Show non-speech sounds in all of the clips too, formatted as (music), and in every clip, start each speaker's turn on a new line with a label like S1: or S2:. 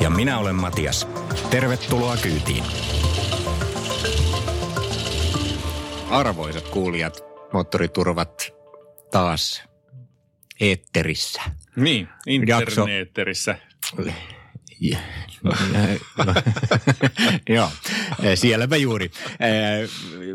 S1: Ja minä olen Matias. Tervetuloa kyytiin. Arvoisat kuulijat, moottoriturvat taas eetterissä.
S2: Niin, interneetterissä. (laughs)
S1: Joo, sielläpä juuri.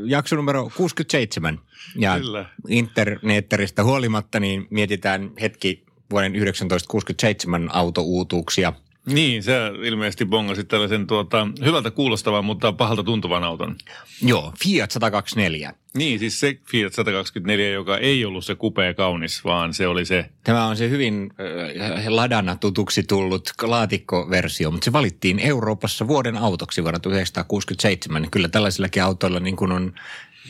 S1: Jakso numero 67. Ja Kyllä. internetteristä huolimatta niin mietitään hetki vuoden 1967 autouutuuksia –
S2: niin, se ilmeisesti bongasit tällaisen tuota, hyvältä kuulostavan, mutta pahalta tuntuvan auton.
S1: Joo, Fiat 124.
S2: Niin, siis se Fiat 124, joka ei ollut se kupea kaunis, vaan se oli se...
S1: Tämä on se hyvin äh, ladana tutuksi tullut laatikkoversio, mutta se valittiin Euroopassa vuoden autoksi vuonna 1967. Kyllä tällaisillakin autoilla niin kuin on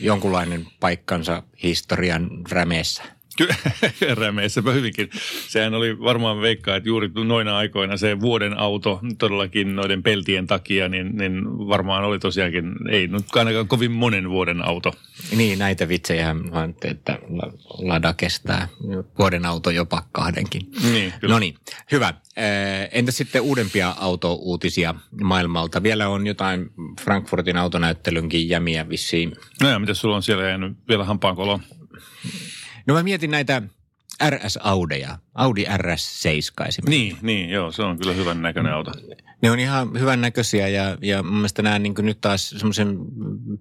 S1: jonkunlainen paikkansa historian rämeessä. (laughs)
S2: Rämeissäpä hyvinkin. Sehän oli varmaan veikkaa, että juuri noina aikoina se vuoden auto todellakin noiden peltien takia, niin, niin varmaan oli tosiaankin, ei nyt ainakaan kovin monen vuoden auto.
S1: Niin, näitä vitsejä, että Lada kestää vuoden auto jopa kahdenkin.
S2: Niin,
S1: No niin, hyvä. Entä sitten uudempia autouutisia maailmalta? Vielä on jotain Frankfurtin autonäyttelynkin jämiä vissiin.
S2: No ja mitä sulla on siellä jäänyt vielä hampaankoloon?
S1: No mä mietin näitä RS-Audeja, Audi RS7 esimerkiksi.
S2: Niin, niin, joo, se on kyllä hyvän näköinen auto.
S1: Ne on ihan hyvän näköisiä ja, ja mun mielestä nämä niin nyt taas semmoisen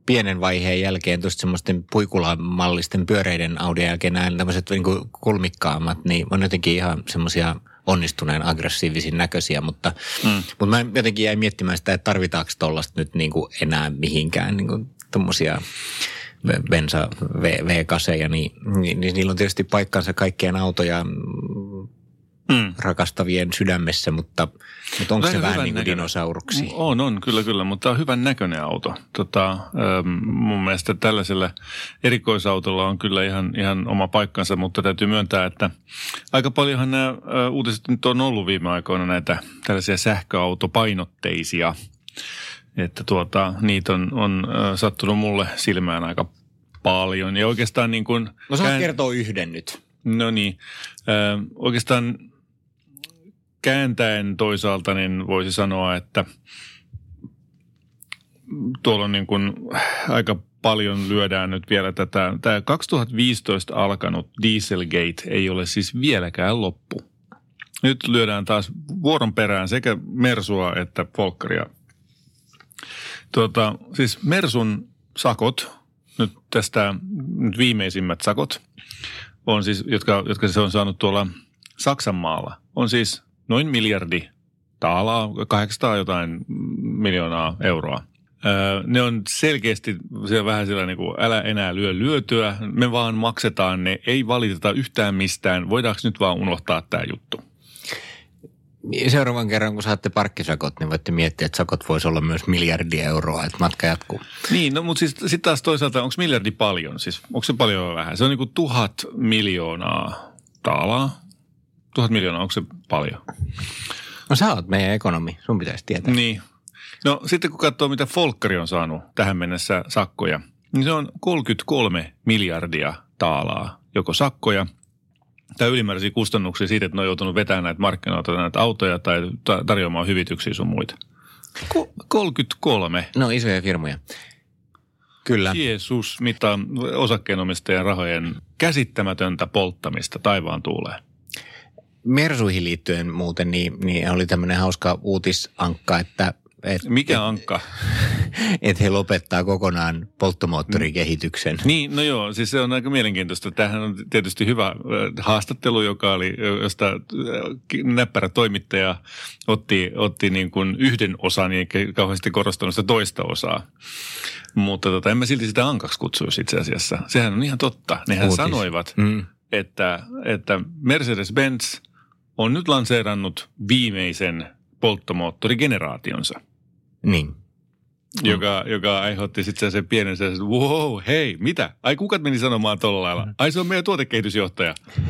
S1: pienen vaiheen jälkeen, tuosta semmoisten puikulamallisten pyöreiden Audien jälkeen nämä tämmöiset niin kulmikkaammat, niin on jotenkin ihan semmoisia onnistuneen aggressiivisin näköisiä, mutta, mm. mutta mä jotenkin jäin miettimään sitä, että tarvitaanko tuollaista nyt niin kuin enää mihinkään niin kuin tommosia bensa v, V8, niin, niin, niin niillä on tietysti paikkansa kaikkien autoja mm. rakastavien sydämessä, mutta, mutta onko se vähän niin kuin dinosauruksi?
S2: On, on, kyllä, kyllä, mutta on hyvän näköinen auto. Tota, mun mielestä tällaisella erikoisautolla on kyllä ihan, ihan oma paikkansa, mutta täytyy myöntää, että aika paljonhan nämä uutiset nyt on ollut viime aikoina näitä tällaisia sähköautopainotteisia että tuota, niitä on, on sattunut mulle silmään aika paljon. Ja oikeastaan niin kuin...
S1: No saat kään... kertoa yhden nyt.
S2: No niin. Ö, oikeastaan kääntäen toisaalta niin voisi sanoa, että tuolla on niin kuin aika paljon lyödään nyt vielä tätä. Tämä 2015 alkanut Dieselgate ei ole siis vieläkään loppu. Nyt lyödään taas vuoron perään sekä Mersua että Folkkaria Tuota, siis Mersun sakot, nyt tästä nyt viimeisimmät sakot, on siis, jotka, jotka se on saanut tuolla Saksan maalla, on siis noin miljardi taalaa, 800 jotain miljoonaa euroa. Öö, ne on selkeästi se vähän sillä niin kuin, älä enää lyö lyötyä, me vaan maksetaan ne, ei valiteta yhtään mistään, voidaanko nyt vaan unohtaa tämä juttu?
S1: Seuraavan kerran, kun saatte parkkisakot, niin voitte miettiä, että sakot voisi olla myös miljardi euroa, että matka jatkuu.
S2: Niin, no mutta siis sitten taas toisaalta, onko miljardi paljon? Siis onko se paljon vai vähän? Se on niin kuin tuhat miljoonaa taalaa. Tuhat miljoonaa, onko se paljon?
S1: No sä oot meidän ekonomi, sun pitäisi tietää.
S2: Niin. No sitten kun katsoo, mitä Folkkari on saanut tähän mennessä sakkoja, niin se on 33 miljardia taalaa, joko sakkoja – tai ylimääräisiä kustannuksia siitä, että ne on joutunut vetämään näitä markkinoita, näitä autoja tai tarjoamaan hyvityksiä sun muita. Ko- 33.
S1: No isoja firmoja. Kyllä.
S2: Jeesus, mitä osakkeenomistajan rahojen käsittämätöntä polttamista taivaan tuulee.
S1: Mersuihin liittyen muuten, niin, niin oli tämmöinen hauska uutisankka, että
S2: et, Mikä ankka? (laughs)
S1: Että he lopettaa kokonaan polttomoottorikehityksen.
S2: Niin, no joo, siis se on aika mielenkiintoista. Tämähän on tietysti hyvä haastattelu, joka oli, josta näppärä toimittaja otti, otti niin kuin yhden osan ja kauheasti korostanut sitä toista osaa. Mutta tota, en mä silti sitä ankaksi kutsuisi itse asiassa. Sehän on ihan totta. Nehän Uutis. sanoivat, mm. että, että Mercedes-Benz on nyt lanseerannut viimeisen polttomoottorigeneraationsa.
S1: Niin.
S2: joka, joka aiheutti sitten sen pienen sen, wow, hei, mitä? Ai kukat meni sanomaan tuolla lailla? Ai se on meidän tuotekehitysjohtaja. (laughs)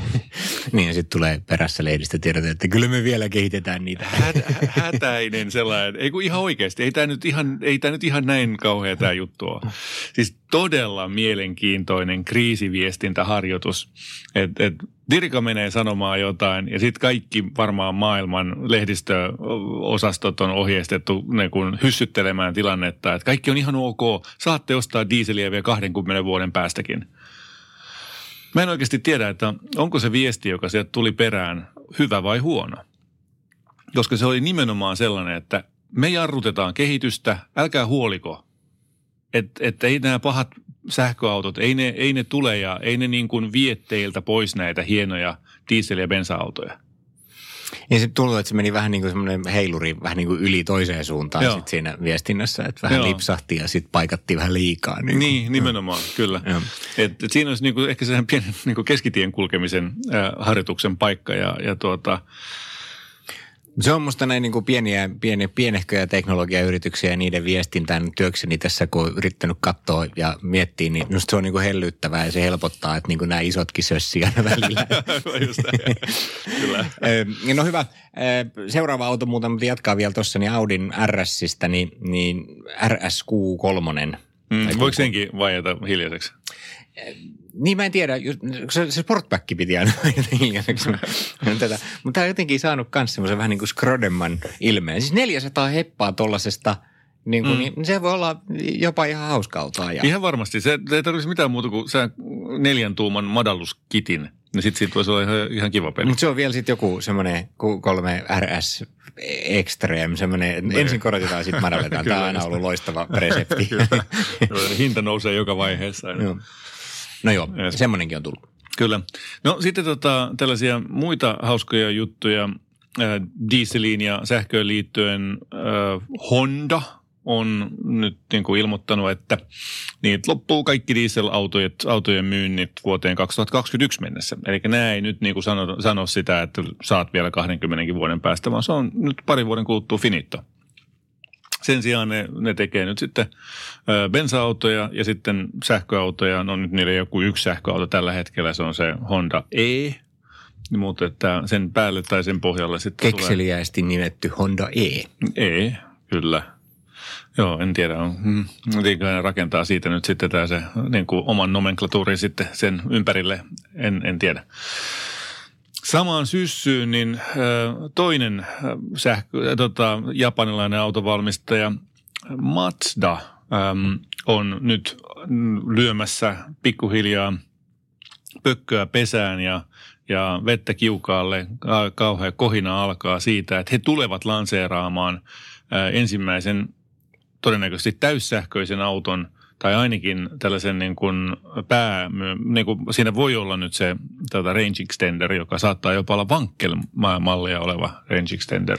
S1: Niin ja sitten tulee perässä lehdistötiedote, että kyllä me vielä kehitetään niitä.
S2: Hätä, hätäinen sellainen. Ei kun ihan oikeasti. Ei tämä nyt ihan, ei tää nyt ihan näin kauhea tämä juttu ole. Siis todella mielenkiintoinen kriisiviestintäharjoitus. Että et Dirka menee sanomaan jotain ja sitten kaikki varmaan maailman lehdistöosastot on ohjeistettu ne kun hyssyttelemään tilannetta. Että kaikki on ihan ok. Saatte ostaa diiseliä vielä 20 vuoden päästäkin. Mä en oikeasti tiedä, että onko se viesti, joka sieltä tuli perään, hyvä vai huono. Koska se oli nimenomaan sellainen, että me jarrutetaan kehitystä, älkää huoliko. Että et ei nämä pahat sähköautot, ei ne, ei ne tule ja ei ne niin kuin vie teiltä pois näitä hienoja diesel- ja bensa-autoja.
S1: Ja sitten tuntuu, että se meni vähän niin kuin semmoinen heiluri vähän niin kuin yli toiseen suuntaan
S2: Joo.
S1: sit siinä viestinnässä, että vähän
S2: Joo.
S1: lipsahti ja sitten paikattiin vähän liikaa. Niin, kuin.
S2: Niin, nimenomaan, kyllä.
S1: Joo.
S2: Et, et siinä olisi niinku ehkä sehän pienen niinku keskitien kulkemisen äh, harjoituksen paikka ja, ja tuota,
S1: Se on musta näin niin kuin pieniä, pieniä, pienehköjä teknologiayrityksiä ja niiden viestintään työkseni tässä, kun on yrittänyt katsoa ja miettiä, niin minusta se on niin kuin hellyttävää ja se helpottaa, että niin kuin nämä isotkin sössii aina välillä. (laughs)
S2: just kyllä. (laughs)
S1: No hyvä. Seuraava auto muuten, mutta jatkaa vielä tuossa, niin Audin RSistä, niin, niin RSQ3.
S2: Mm, voiko senkin vaieta hiljaiseksi?
S1: Niin mä en tiedä, just- se, se sportback piti aina (laughs) hiljaiseksi. (laughs) Tätä. Mutta tämä on jotenkin saanut myös semmoisen vähän niin kuin Skrodemman ilmeen. Siis 400 heppaa tollasesta, niin, kuin, mm. niin se voi olla jopa ihan hauska auto ajaa.
S2: Ihan varmasti. Se ei tarvitsisi mitään muuta kuin sä neljän tuuman madalluskitin. Niin sit siitä voisi olla ihan, ihan kiva peli.
S1: Mutta se on vielä sitten joku semmoinen kolme RS Extreme, semmoinen, ensin korotetaan, sitten madalletaan. (laughs) Tämä on aina ollut loistava resepti.
S2: Hinta nousee joka vaiheessa. aina.
S1: No joo,
S2: Yes.
S1: semmoinenkin on tullut.
S2: Kyllä. No sitten tota, tällaisia muita hauskoja juttuja äh, dieseliin ja sähköön liittyen. Äh, Honda on nyt niin kuin ilmoittanut, että niitä loppuu kaikki dieselautojen autojen myynnit vuoteen 2021 mennessä. Eli nämä ei nyt niin kuin sano, sano sitä, että saat vielä 20 vuoden päästä, vaan se on nyt pari vuoden kuluttua finito. Sen sijaan ne, ne tekee nyt sitten bensa-autoja ja sitten sähköautoja. No nyt niillä joku yksi sähköauto tällä hetkellä, se on se Honda E. Mutta että sen päälle tai sen pohjalle sitten tulee...
S1: Kekseliäisesti nimetty Honda E.
S2: E, kyllä. Joo, en tiedä. On, mm, ne rakentaa siitä nyt sitten tämä se niin kuin oman nomenklatuurin sitten sen ympärille, en, en tiedä. Samaan syssyyn niin ö, toinen ö, sähkö, ö, tota, japanilainen autovalmistaja Mazda äm, on nyt lyömässä pikkuhiljaa pökköä pesään ja, ja vettä kiukaalle. Ka- Kauhea kohina alkaa siitä, että he tulevat lanseeraamaan ensimmäisen todennäköisesti täyssähköisen auton tai ainakin tällaisen niin kuin pää, niin kuin siinä voi olla nyt se tota range extender, joka saattaa jopa olla vankkel-mallia oleva range extender,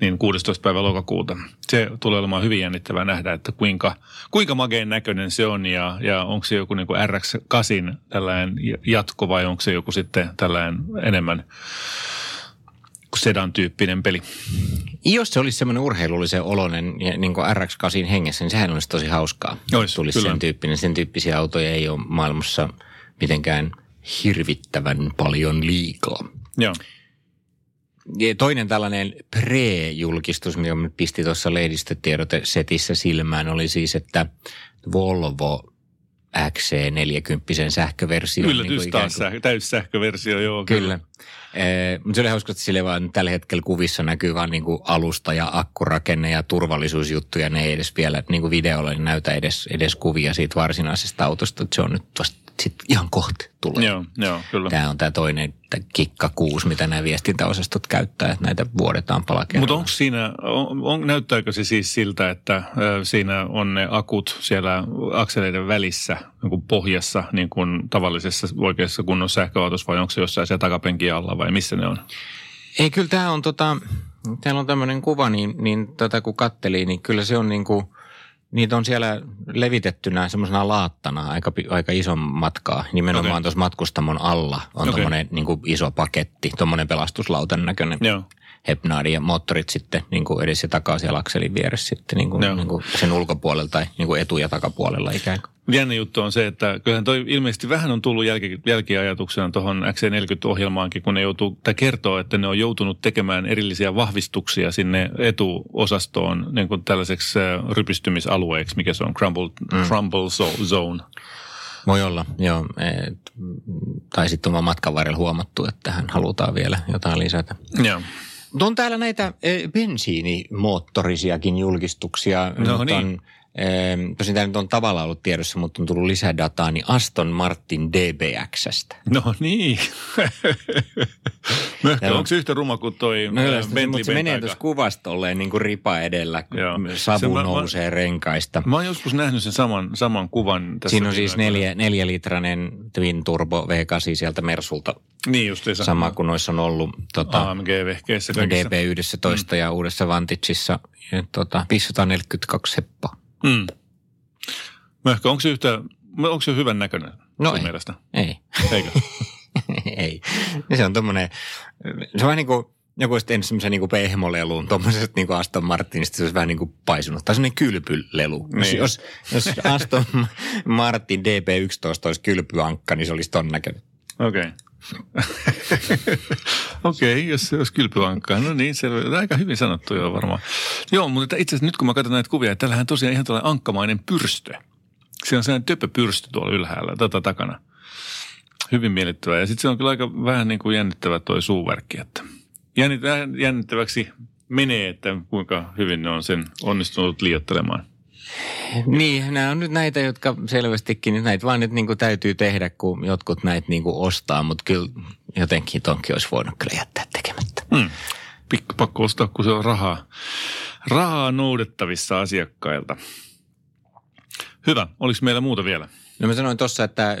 S2: niin 16. päivä lokakuuta. Se tulee olemaan hyvin jännittävää nähdä, että kuinka, kuinka mageen näköinen se on ja, ja onko se joku niin kuin RX-8 tällainen jatko vai onko se joku sitten tällainen enemmän sedan tyyppinen peli.
S1: Jos se olisi semmoinen urheilullisen oloinen niin kuin RX-8 hengessä, niin sehän olisi tosi hauskaa.
S2: Ois,
S1: tulisi
S2: kyllä.
S1: sen tyyppinen. Sen tyyppisiä autoja ei ole maailmassa mitenkään hirvittävän paljon liikaa.
S2: Joo.
S1: Ja toinen tällainen pre-julkistus, mikä pisti tuossa lehdistötiedotesetissä silmään, oli siis, että Volvo XC40 sähköversio.
S2: Yllätys
S1: niin
S2: taas,
S1: kuin-
S2: sähkö, täyssähköversio, joo.
S1: Kyllä. Eh, mutta se oli hauska, että sille vaan tällä hetkellä kuvissa näkyy vaan niin kuin alusta ja akkurakenne ja turvallisuusjuttuja. Ne ei edes vielä niin kuin videolla niin näytä edes, edes kuvia siitä varsinaisesta autosta. Se on nyt vasta sit ihan kohta tulee.
S2: Joo, joo, kyllä.
S1: Tämä on tämä toinen tää kikka 6, mitä nämä viestintäosastot käyttää, että näitä vuodetaan
S2: Mutta
S1: palakerralla.
S2: onko siinä, on, on, näyttääkö se siis siltä, että ö, siinä on ne akut siellä akseleiden välissä niin kuin pohjassa niin kuin tavallisessa oikeassa kunnon sähköautossa vai onko se jossain siellä takapenkin alla vai missä ne on?
S1: Ei, kyllä tämä on tota, täällä on tämmöinen kuva, niin, niin tätä kun katteli, niin kyllä se on niin kuin Niitä on siellä levitettynä semmoisena laattana aika, aika ison matkaa. Nimenomaan okay. tuossa matkustamon alla on okay. tuommoinen niin iso paketti, tuommoinen pelastuslautan näköinen
S2: Joo.
S1: hepnaadi ja moottorit sitten niin kuin edes ja takaa siellä akselin vieressä sitten niin kuin,
S2: Joo.
S1: niin kuin sen ulkopuolella tai niin kuin etu- ja takapuolella ikään kuin.
S2: Jännä juttu on se, että kyllähän toi ilmeisesti vähän on tullut jälki, jälkiajatuksena tuohon XC40-ohjelmaankin, kun ne joutuu, tai kertoo, että ne on joutunut tekemään erillisiä vahvistuksia sinne etuosastoon niin kuin tällaiseksi äh, rypistymisalueeksi, mikä se on, crumble, mm. crumble zo- zone.
S1: Voi olla, joo. Et, tai sitten on matkan varrella huomattu, että tähän halutaan vielä jotain lisätä.
S2: Joo.
S1: On täällä näitä eh, bensiinimoottorisiakin julkistuksia.
S2: No niin.
S1: on, tosin tämä nyt on tavallaan ollut tiedossa, mutta on tullut lisää dataa, niin Aston Martin DBXstä.
S2: No niin. Möhkö,
S1: Joo.
S2: onko se yhtä ruma kuin toi
S1: No
S2: äh,
S1: kyllä, se,
S2: Bentley
S1: mutta se menee tuossa kuvasta tolleen niin kuin ripa edellä, kun
S2: Joo.
S1: savu
S2: Se mä- mä-
S1: nousee renkaista.
S2: Mä oon joskus nähnyt sen saman, saman kuvan. Tässä
S1: Siinä on siis neljä, neljälitrainen Twin Turbo V8 sieltä Mersulta,
S2: Niin justiinsa.
S1: sama kuin noissa on ollut tota,
S2: AMG-vehkeissä kaikissa.
S1: DB11 mm. ja uudessa Vantageissa tota, 542 heppa.
S2: Mm. Möhkö, onko se yhtä, onko se hyvän näköinen
S1: No ei.
S2: mielestä?
S1: Ei.
S2: Eikö? (laughs)
S1: ei. Se on tommonen, se on vähän niin kuin, joku olisi tehnyt semmoisen niin pehmoleluun, tuommoisesta niin kuin Aston Martinista, se olisi vähän niin kuin paisunut. Tai semmoinen kylpylelu. Jos,
S2: Niin.
S1: jos, jos Aston Martin DB11 olisi kylpyankka, niin se olisi ton näköinen.
S2: Okei. (laughs) Okei, okay, jos se olisi kylpyankkaa. No niin, selvä. Aika hyvin sanottu joo varmaan. Joo, mutta itse asiassa nyt kun mä katson näitä kuvia, että tällähän tosiaan ihan tällainen ankkamainen pyrstö. Se on sellainen töpöpyrstö tuolla ylhäällä, tota takana. Hyvin miellyttävä. Ja sitten se on kyllä aika vähän niin kuin jännittävä toi suuverkki. Että jännittäväksi menee, että kuinka hyvin ne on sen onnistunut liiottelemaan.
S1: Niin, nämä on nyt näitä, jotka selvästikin, nyt näitä vaan nyt niin kuin täytyy tehdä, kun jotkut näitä niin kuin ostaa, mutta kyllä jotenkin tonkin olisi voinut kyllä jättää tekemättä.
S2: Hmm. Pikku pakko ostaa, kun se on rahaa, rahaa noudettavissa asiakkailta. Hyvä. Oliko meillä muuta vielä?
S1: No mä sanoin tuossa, että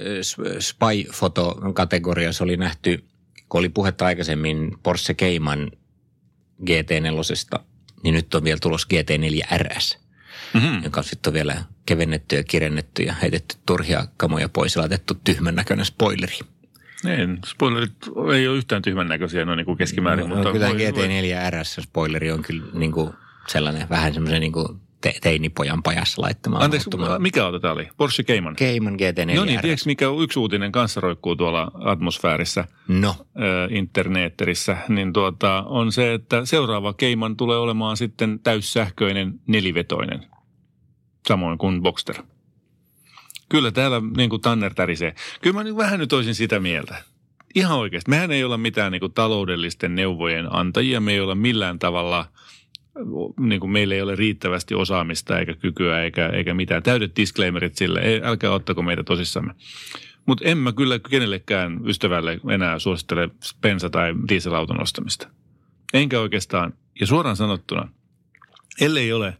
S1: Spy-foto-kategoriassa oli nähty, kun oli puhetta aikaisemmin Porsche Cayman GT4, niin nyt on vielä tulos GT4 RS,
S2: Mm-hmm.
S1: joka on sitten vielä kevennetty ja kirennetty ja heitetty turhia kamoja pois ja laitettu tyhmän näköinen spoileri.
S2: Ei, spoilerit ei ole yhtään tyhmän näköisiä noin niin kuin keskimäärin.
S1: no,
S2: mutta
S1: kyllä
S2: voi- voi-
S1: GT4 RS spoileri on kyllä niin kuin sellainen vähän semmoisen niin kuin te- teinipojan pajassa laittamaan.
S2: Anteeksi,
S1: muuttumaan.
S2: mikä auto tämä oli? Porsche Cayman.
S1: Cayman GT4
S2: No niin, tiedätkö mikä yksi uutinen kanssa roikkuu tuolla atmosfäärissä,
S1: No,
S2: äh, interneterissä, niin tuota, on se, että seuraava Cayman tulee olemaan sitten täyssähköinen nelivetoinen, samoin kuin Boxster. Kyllä täällä niin kuin Tanner tärisee. Kyllä mä nyt vähän nyt olisin sitä mieltä. Ihan oikeasti. Mehän ei olla mitään niin kuin taloudellisten neuvojen antajia. Me ei olla millään tavalla, niin kuin meillä ei ole riittävästi osaamista eikä kykyä eikä, eikä mitään. Täydet disclaimerit sille. Älkää ottako meitä tosissamme. Mutta en mä kyllä kenellekään ystävälle enää suosittele bensa- tai dieselauton ostamista. Enkä oikeastaan, ja suoraan sanottuna, ellei ole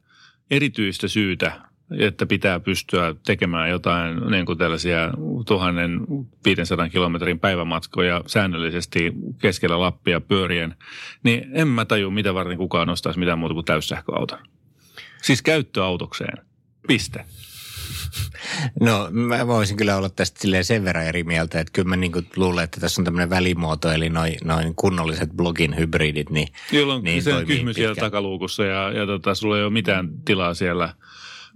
S2: erityistä syytä, että pitää pystyä tekemään jotain niin kuin tällaisia 1500 kilometrin päivämatkoja säännöllisesti keskellä Lappia pyörien, niin en mä taju, mitä varten kukaan ostaisi mitään muuta kuin täyssähköauton. Siis käyttöautokseen. Piste.
S1: No mä voisin kyllä olla tästä sen verran eri mieltä, että kyllä mä niin luulen, että tässä on tämmöinen välimuoto, eli noin noin kunnolliset blogin hybridit, niin,
S2: Jolloin
S1: niin
S2: se on kyhmy siellä takaluukussa ja, ja tota, sulla ei ole mitään tilaa siellä.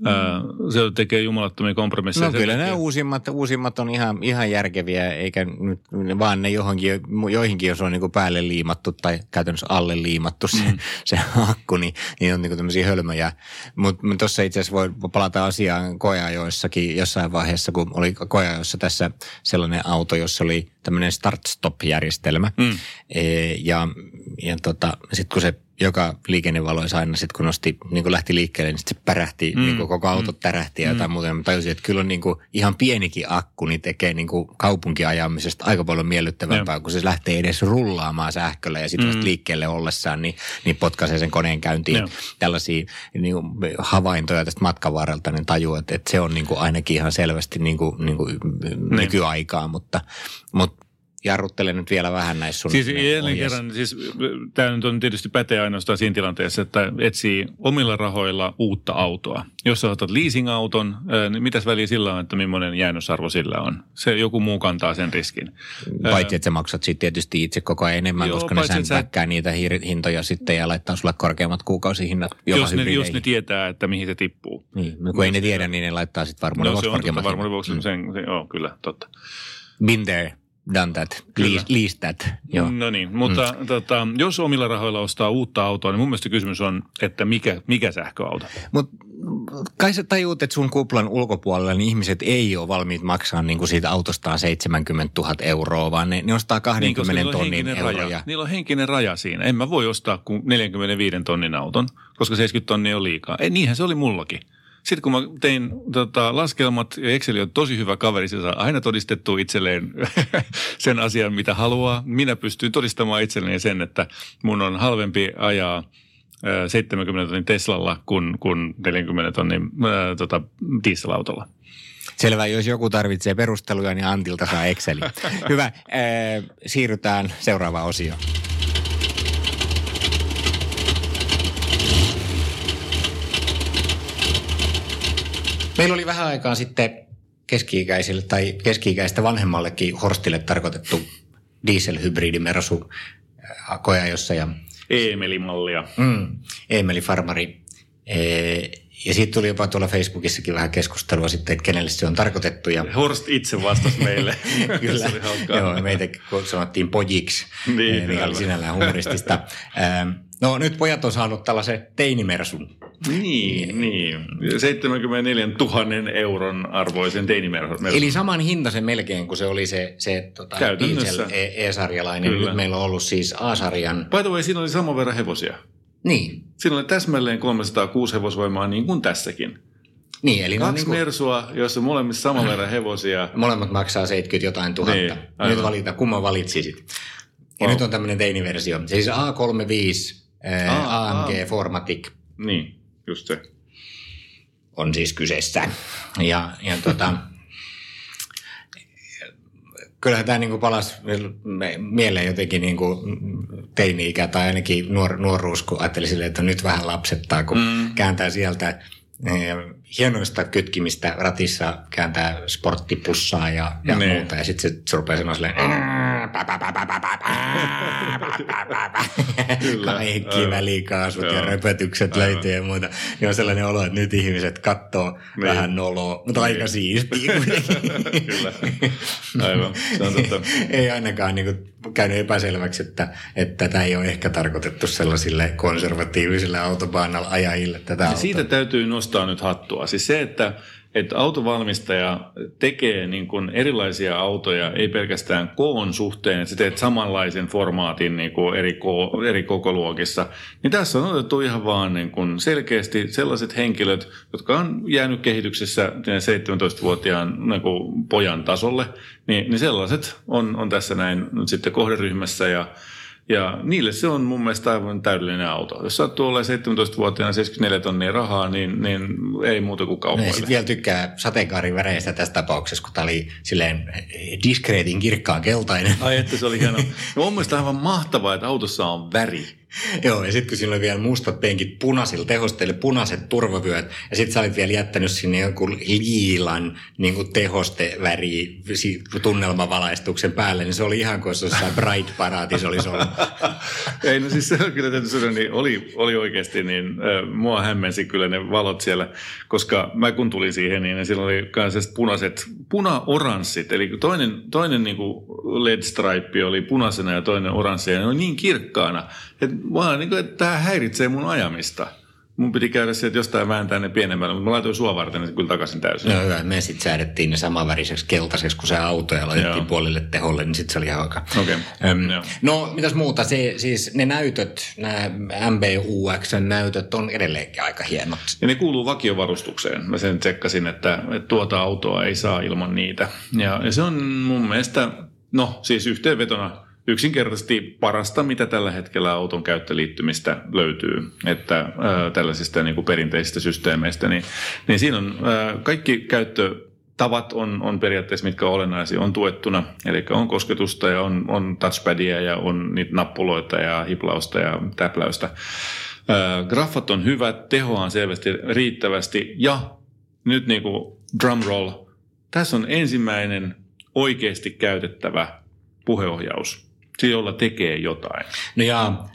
S2: Ää, se tekee jumalattomia kompromisseja.
S1: No kyllä nämä uusimmat, uusimmat on ihan, ihan järkeviä, eikä nyt vaan ne johonkin, joihinkin, jos on niin kuin päälle liimattu tai käytännössä alle liimattu se, mm. (laughs) se akku, niin, niin on niin kuin tämmöisiä hölmöjä. Mutta mut tuossa itse asiassa voi palata asiaan koeajoissakin jossain vaiheessa, kun oli koeajoissa tässä sellainen auto, jossa oli tämmöinen start-stop-järjestelmä.
S2: Mm.
S1: E, ja ja tota, sitten kun se joka liikennevaloissa aina sitten kun nosti, niin kun lähti liikkeelle, niin sit se pärähti, mm. niin kuin koko auto tärähti ja jotain muuta. Ja Mä tajusin, että kyllä on niin kuin ihan pienikin akku, niin tekee niin kuin kaupunkiajamisesta aika paljon miellyttävämpää, kun se lähtee edes rullaamaan sähköllä ja sitten mm. liikkeelle ollessaan, niin, niin potkaisee sen koneen käyntiin.
S2: Joo.
S1: Tällaisia niin kuin havaintoja tästä matkan varrelta, niin tajuu, että, että se on niin kuin ainakin ihan selvästi niin kuin, niin kuin nykyaikaa, mutta, mutta jarruttele nyt vielä vähän näissä sun
S2: Siis jälleen kerran, siis tämä nyt on tietysti pätee ainoastaan siinä tilanteessa, että etsii omilla rahoilla uutta autoa. Jos sä otat leasing-auton, ää, niin mitäs väliä sillä on, että millainen jäännösarvo sillä on? Se joku muu kantaa sen riskin.
S1: Paitsi, että sä maksat sitten tietysti itse koko ajan enemmän,
S2: Joo,
S1: koska ne
S2: että sä-
S1: niitä hintoja sitten ja laittaa sulle korkeammat kuukausihinnat jopa
S2: jos, ne, jos ne tietää, että mihin se tippuu.
S1: Niin, mutta kun ei ne tiedä, niin ne laittaa sitten varmuuden
S2: No
S1: vuoksi
S2: se on varmuuden vuoksi. Sen, se, joo, kyllä, totta.
S1: Been there, done that,
S2: Kyllä.
S1: lease, that. Joo.
S2: No niin, mutta mm. tota, jos omilla rahoilla ostaa uutta autoa, niin mun mielestä kysymys on, että mikä, mikä sähköauto?
S1: Mutta kai sä tajuut, että sun kuplan ulkopuolella niin ihmiset ei ole valmiit maksaa niin kuin siitä autostaan 70 000 euroa, vaan ne, ne ostaa 20
S2: niillä on
S1: tonnin euroja.
S2: raja. Niillä on henkinen raja siinä. En mä voi ostaa kuin 45 tonnin auton, koska 70 tonnia on liikaa. Ei, niinhän se oli mullakin. Sitten kun mä tein tota, laskelmat, ja Excel on tosi hyvä kaveri, se saa aina todistettua itselleen (laughs) sen asian, mitä haluaa. Minä pystyn todistamaan itselleni sen, että mun on halvempi ajaa ö, 70 tonnin Teslalla kuin, kuin 40 tonnin ää, tota, dieselautolla.
S1: Selvä, jos joku tarvitsee perusteluja, niin Antilta saa Exceli. (laughs) Hyvä, siirrytään seuraavaan osioon. Meillä oli vähän aikaa sitten keski-ikäisille tai keski-ikäistä vanhemmallekin Horstille tarkoitettu dieselhybridimersu äh, koeajossa ja
S2: Eemeli-mallia.
S1: Mm, Eemeli Farmari. Ee, ja siitä tuli jopa tuolla Facebookissakin vähän keskustelua sitten, että kenelle se on tarkoitettu. Ja
S2: Horst itse vastasi meille. (laughs)
S1: Kyllä,
S2: Se oli
S1: joo, meitä sanottiin pojiksi,
S2: Niin,
S1: mikä oli sinällään humoristista. No nyt pojat on saanut tällaisen teinimersun.
S2: Niin, niin. 74 000 euron arvoisen teinimersun.
S1: Eli saman hintaisen melkein kuin se oli se, se tota, diesel E- E-sarjalainen.
S2: Kyllä.
S1: Nyt meillä on ollut siis A-sarjan.
S2: By the way, siinä oli saman verran hevosia.
S1: Niin,
S2: Siinä oli täsmälleen 306 hevosvoimaa niin kuin tässäkin.
S1: niin eli
S2: Kaksi
S1: niin kuin,
S2: Mersua, joissa molemmissa saman verran hevosia.
S1: molemmat maksaa 70 jotain tuhatta.
S2: Niin,
S1: Niin,
S2: aivan.
S1: nyt valita, kumman valitsisit. Ja
S2: Wow.
S1: nyt on tämmöinen teiniversio. Siis A35 ää,
S2: Aa,
S1: AMG
S2: aa.
S1: Formatic
S2: Niin, just se.
S1: on siis kyseessä. Ja, ja tota, kyllähän tämä niinku palasi mieleen jotenkin niinku teini-ikä tai ainakin nuor, nuoruus, kun ajatteli silleen, että nyt vähän lapsettaa, kun mm. kääntää sieltä eh, hienoista kytkimistä ratissa kääntää sporttipussaa ja, ja
S2: niin.
S1: muuta. Ja sitten se, se rupeaa sanoa silleen... Kaikki välikaasut ja
S2: repetykset
S1: löytyy ja muuta. Ja on sellainen olo, että nyt ihmiset katsoo
S2: niin.
S1: vähän noloa, mutta aika siistiä.
S2: Kyllä, aivan. Se on totta.
S1: Ei ainakaan niin kuin, käynyt epäselväksi, että, että tätä ei ole ehkä tarkoitettu sellaisille konservatiivisille autobaanalla ajajille tätä
S2: Ja
S1: autoa.
S2: siitä täytyy nostaa nyt hattua. Siis se, että, että autovalmistaja tekee niin kuin erilaisia autoja, ei pelkästään koon suhteen, että sä teet samanlaisen formaatin niin kuin eri, ko, eri kokoluokissa, niin tässä on otettu ihan vaan niin kuin selkeästi sellaiset henkilöt, jotka on jäänyt kehityksessä 17-vuotiaan niin kuin pojan tasolle, niin, niin sellaiset on, on tässä näin sitten kohderyhmässä ja ja niille se on mun mielestä aivan täydellinen auto. Jos sattuu olemaan 17-vuotiaana 74 tonnia rahaa, niin, niin ei muuta kuin
S1: No
S2: kaupoille.
S1: sitten vielä tykkää sateenkaariväreistä tässä tapauksessa, kun tämä oli silleen diskreetin kirkkaan keltainen.
S2: Ai että se oli hieno. (laughs) No mun mielestä aivan mahtavaa, että autossa on väri. (laughs)
S1: Joo, ja sitten kun siinä oli vielä mustat penkit punaisilla tehosteille, punaiset turvavyöt, ja sitten sä olit vielä jättänyt sinne jonkun liilan niin kuin tehosteväri tunnelmavalaistuksen päälle, niin se oli ihan kuin se jossain Bright Paraatissa olisi ollut. (laughs)
S2: Ei, no siis se on kyllä sanoa, niin oli, oli oikeasti, niin äh, mua hämmensi kyllä ne valot siellä, koska mä kun tulin siihen, niin siellä oli myös punaiset, puna-oranssit, eli toinen, toinen niin kuin LED-stripe oli punaisena ja toinen oranssi, ja ne oli niin kirkkaana, että, mä, niin kuin, että tämä häiritsee mun ajamista. Mun piti käydä sieltä jostain vääntää ne pienemmällä, mutta mä laitoin sua varten ne kyllä takaisin täysin.
S1: No hyvä, me sitten säädettiin ne samanväriseksi keltaiseksi kuin se auto ja laitettiin
S2: Joo.
S1: puolille teholle, niin sitten se oli ihan aika.
S2: Okei,
S1: Öm,
S2: joo.
S1: no, mitäs muuta? Se, siis ne näytöt, nämä MBUX-näytöt on edelleenkin aika hienot.
S2: Ja ne kuuluu vakiovarustukseen. Mä sen tsekkasin, että, että tuota autoa ei saa ilman niitä. Ja, ja se on mun mielestä, no siis yhteenvetona yksinkertaisesti parasta, mitä tällä hetkellä auton käyttöliittymistä löytyy, että ää, tällaisista niin kuin perinteisistä systeemeistä, niin, niin siinä on ää, kaikki käyttö tavat on, on periaatteessa, mitkä on olennaisia, on tuettuna. Eli on kosketusta ja on, on touchpadia ja on niitä nappuloita ja hiplausta ja täpläystä. Ää, graffat on hyvät, tehoa on selvästi riittävästi ja nyt niin kuin drumroll, tässä on ensimmäinen oikeasti käytettävä puheohjaus, se jolla tekee jotain.
S1: No jaa,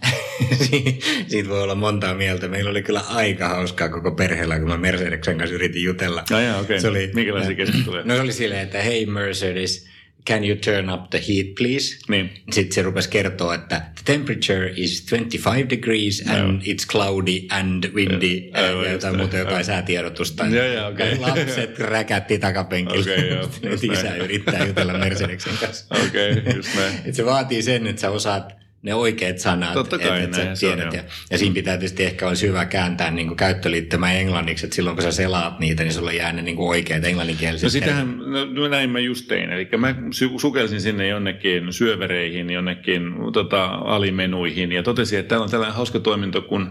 S1: (laughs) siitä voi olla montaa mieltä. Meillä oli kyllä aika hauskaa koko perheellä, kun mä Mercedeksen kanssa yritin jutella.
S2: No jaa, okei.
S1: Se oli,
S2: Minkälaisia keskusteluja?
S1: No se oli silleen, että hei Mercedes, can you turn up the heat please?
S2: Niin.
S1: Sitten se rupesi kertoa, että the temperature is 25 degrees and
S2: Joo.
S1: it's cloudy and windy ja, ja jotain muuta, jotain
S2: Joo.
S1: säätiedotusta.
S2: Joo, joo, okei.
S1: Lapset (laughs) räkätti takapenkillä.
S2: Okei, joo, (laughs)
S1: isä
S2: näin.
S1: yrittää jutella Mercedeksen kanssa.
S2: Okei, okay, just näin. (laughs)
S1: Et se vaatii sen, että sä osaat ne oikeat sanat,
S2: Totta kai, se on,
S1: tiedät. Ja, ja siinä pitää tietysti ehkä olisi hyvä kääntää niin kuin käyttöliittymä englanniksi, että silloin kun sä selaat niitä, niin sulla jää ne niin kuin oikeat englanninkieliset.
S2: No sitähän, no, no näin mä just tein. Eli mä su- sukelsin sinne jonnekin syövereihin, jonnekin tota, alimenuihin ja totesin, että täällä on tällainen hauska toiminto kuin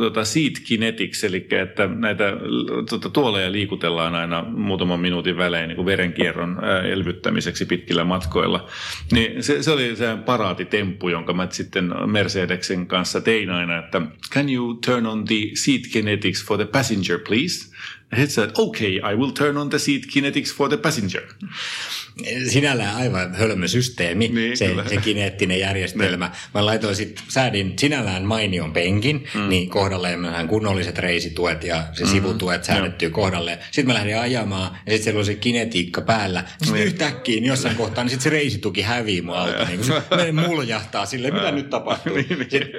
S2: tota seat kinetics, eli että näitä tota, tuoleja liikutellaan aina muutaman minuutin välein niin kuin verenkierron elvyttämiseksi pitkillä matkoilla. Niin se, se oli se paraatitemppu, jonka mä sitten Mercedeksen kanssa tein aina, että can you turn on the seat kinetics for the passenger, please? He said, okay, I will turn on the seat kinetics for the passenger.
S1: Sinällään aivan hölmö systeemi,
S2: Niin,
S1: se,
S2: kyllä.
S1: se kineettinen järjestelmä. Mä laitoin sit, säädin sinällään mainion penkin, mm. niin kohdalleen mä kunnolliset reisituet ja se mm. sivutuet säädettyy kohdalle. Sitten mä lähdin ajamaan ja sitten siellä oli se kinetiikka päällä. Sitten
S2: Niin.
S1: yhtäkkiä niin jossain kohtaa, niin sitten se reisituki hävii mun alta. Niin se menee muljahtaa silleen, mitä nyt tapahtuu.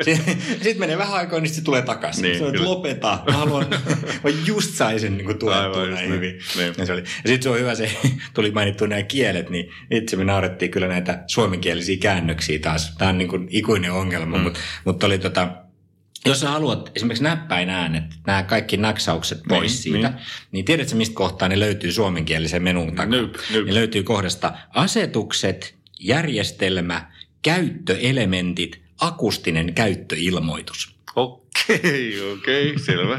S1: Sitten sit menee vähän aikaa, niin sitten se tulee takaisin.
S2: Niin,
S1: se on, että
S2: kyllä.
S1: lopeta, mä haluan, (laughs) mä just sain sen niin tuettua näin
S2: niin.
S1: hyvin.
S2: Niin.
S1: Ja, se oli. ja sitten se on hyvä se, tuli mainittu nämä kielet, niin itse me naurettiin kyllä näitä suomenkielisiä käännöksiä taas. Tämä on niin kuin ikuinen ongelma, mm. mutta mut oli tota, jos sä haluat esimerkiksi näppäin äänet, nämä kaikki naksaukset pois
S2: Niin,
S1: siitä, niin.
S2: niin.
S1: tiedätkö mistä kohtaa ne löytyy suomenkielisen menun takaa?
S2: Nyp, nyp.
S1: Ne löytyy kohdasta asetukset, järjestelmä, käyttöelementit, akustinen käyttöilmoitus.
S2: Okei, okei, selvä.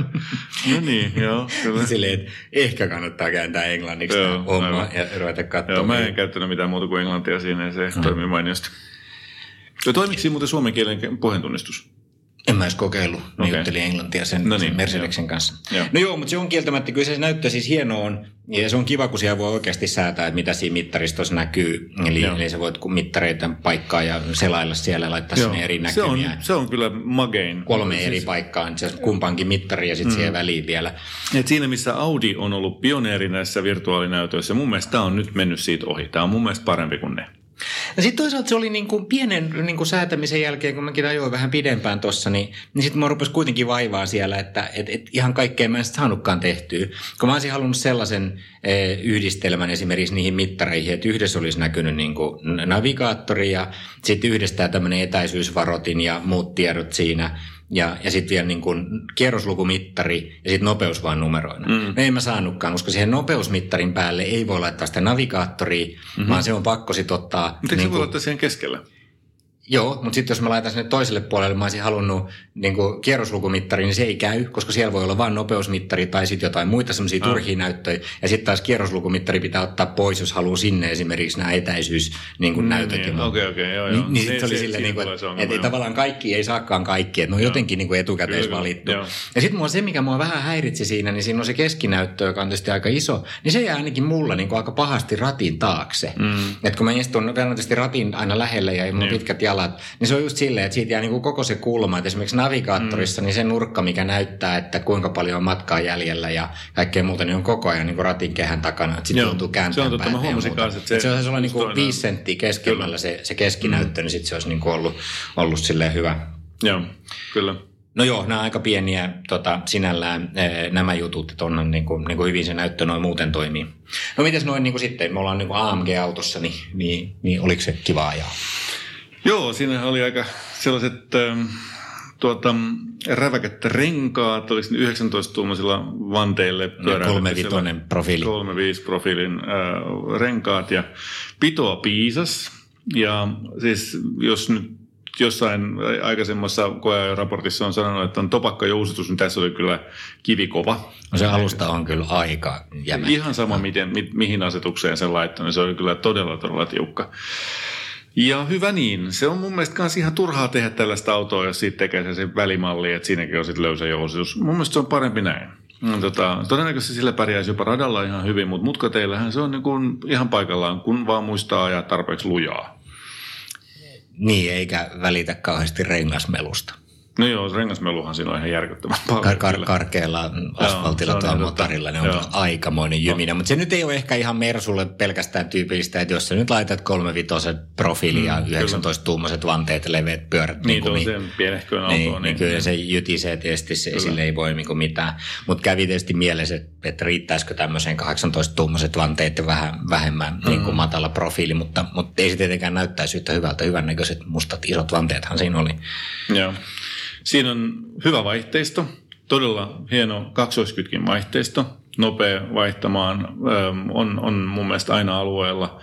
S2: No niin, joo, kyllä.
S1: Silleen, että ehkä kannattaa kääntää englanniksi
S2: Joo,
S1: tämä homma
S2: aivan.
S1: ja ruveta katsomaan.
S2: Joo, mä en käyttänyt mitään muuta kuin englantia siinä ja se toimii mainiosti. Ja siinä muuten suomen kielen puheentunnistus?
S1: En mä edes kokeillut. Mä
S2: Okei.
S1: juttelin englantia sen,
S2: No niin,
S1: sen Mercedeksen
S2: joo.
S1: kanssa.
S2: Joo.
S1: No joo, mutta se on kieltämättä, kyllä se näyttää siis hienoa on. Ja se on kiva, kun siellä voi oikeasti säätää, että mitä siinä mittaristossa näkyy. Eli,
S2: Joo.
S1: eli sä voit mittareita paikkaa ja selailla siellä ja laittaa sinne eri
S2: se, on,
S1: näkymiä.
S2: se on kyllä magein.
S1: Kolme
S2: Siis-
S1: eri paikkaa, niin se kumpaankin mittari ja sitten mm. siihen väliin vielä.
S2: Et siinä, missä Audi on ollut pioneeri näissä virtuaalinäytöissä, mun mielestä tämä on nyt mennyt siitä ohi. Tämä on mun mielestä parempi kuin ne.
S1: Ja sitten toisaalta se oli niin kuin pienen niin kuin säätämisen jälkeen, kun mäkin ajoin vähän pidempään tuossa, niin, niin sitten mä rupesi kuitenkin vaivaa siellä, että et, et ihan kaikkea mä en sit saanutkaan tehtyä. Kun mä olisin halunnut sellaisen e, yhdistelmän esimerkiksi niihin mittareihin, että yhdessä olisi näkynyt niin kuin navigaattori ja sitten yhdessä tämmöinen etäisyysvarotin ja muut tiedot siinä. Ja, ja sitten vielä niin kuin kierroslukumittari ja sitten nopeus vaan numeroina. Mm. No ei mä saanutkaan, koska siihen nopeusmittarin päälle ei voi laittaa sitä navigaattoria, mm-hmm. vaan se on pakko sitten ottaa...
S2: Mutta
S1: niin
S2: se voi
S1: kuin-
S2: laittaa siihen keskellä?
S1: Joo, mutta sitten jos mä laitan sinne toiselle puolelle, mä olisin halunnut niin kuin kierroslukumittari, niin se ei käy, koska siellä voi olla vain nopeusmittari tai sitten jotain muita semmoisia turhia näyttöjä. Ja sitten taas kierroslukumittari pitää ottaa pois, jos haluaa sinne esimerkiksi nämä etäisyys niin kuin näytöt. ja
S2: niin, okei, okei, joo, joo.
S1: Niin, niin
S2: Se-
S1: sit se oli silleen, niin kuin, että, tavallaan kaikki ei saakaan kaikki, että ne on jotenkin niin kuin etukäteis
S2: Kyllä,
S1: valittu.
S2: joo.
S1: Ja sitten mua se, mikä mua vähän häiritsi siinä, niin siinä on se keskinäyttö, joka on tietysti aika iso, niin se jää ainakin mulla niin kuin aika pahasti ratin taakse. Mm. Että kun mä istun vielä tietysti ratin aina lähelle ja mulla on
S2: Niin.
S1: pitkät jalat, niin se on just silleen, että siitä jää niin kuin koko se kulma. Että esimerkiksi navigaattorissa, mm. niin se nurkka, mikä näyttää, että kuinka paljon on matkaa jäljellä ja kaikkea muuta, niin on koko ajan niin kuin ratin kehän takana. Että sitten
S2: Joo,
S1: joutuu
S2: se on totta, mä huomasin kanssa, että se-
S1: Et se olisi olla niin kuin viisi senttiä keskemmällä se, se keskinäyttö, mm. niin sitten se olisi niin kuin ollut, ollut silleen hyvä.
S2: Joo, kyllä.
S1: No joo, nämä on aika pieniä tota, sinällään ee, nämä jutut, että onhan niin kuin, niin kuin hyvin se näyttö noin muuten toimii. No mites noin niin kuin sitten, me ollaan niin kuin AMG-autossa, niin, niin, niin oliko se kiva ajaa?
S2: Joo, siinä oli aika sellaiset ähm, tuota, räväkät renkaat, oliko ne 19-tuumaisilla vanteille pyöräilytyksellä.
S1: 3.5 profiili.
S2: 3.5 profiilin äh, renkaat ja pitoa piisas. Ja siis jos nyt jossain aikaisemmassa koeajoraportissa on sanonut, että on topakka jousitus, niin tässä oli kyllä kivikova.
S1: No se alusta on kyllä aika jämäkkä.
S2: Ihan sama, miten, mi, mihin asetukseen sen laittaa, niin se oli kyllä todella, todella tiukka. Ja hyvä niin. Se on mun mielestä myös ihan turhaa tehdä tällaista autoa, jos siitä tekee se välimalli, että siinäkin on sitten löysä jousitus. Mun mielestä se on parempi näin. No, tota, todennäköisesti sillä pärjäisi jopa radalla ihan hyvin, mutta mutkateillähän se on niin kuin ihan paikallaan, kun vaan muistaa ajaa tarpeeksi lujaa.
S1: Niin, eikä välitä kauheasti rengasmelusta.
S2: No joo, rengasmeluhan siinä on ihan järkyttävän paljon.
S1: Kar- kar- karkealla asfaltilla tai motorilla ne on joo. aikamoinen jyminä. Mutta se nyt ei ole ehkä ihan Mersulle pelkästään tyypillistä, että jos sä nyt laitat kolmevitoset profiili ja mm, 19-tuumaiset vanteet ja leveät pyörät.
S2: Niin, niin, sen pienehköön
S1: niin, autoon. Niin, niin, kyllä niin. se jytisee tietysti, se, sille ei voi niinku mitään. Mutta kävi tietysti mielessä, että, että riittäisikö tämmöiseen 18-tuumaiset vanteet ja vähän vähemmän mm. niin kuin matala profiili, mutta, mutta ei se tietenkään näyttäisi yhtä hyvältä. Hyvännäköiset mustat isot vanteethan siinä oli.
S2: Joo. Siinä on hyvä vaihteisto, todella hieno kaksoiskytkin vaihteisto, nopea vaihtamaan, on, on mun mielestä aina alueella.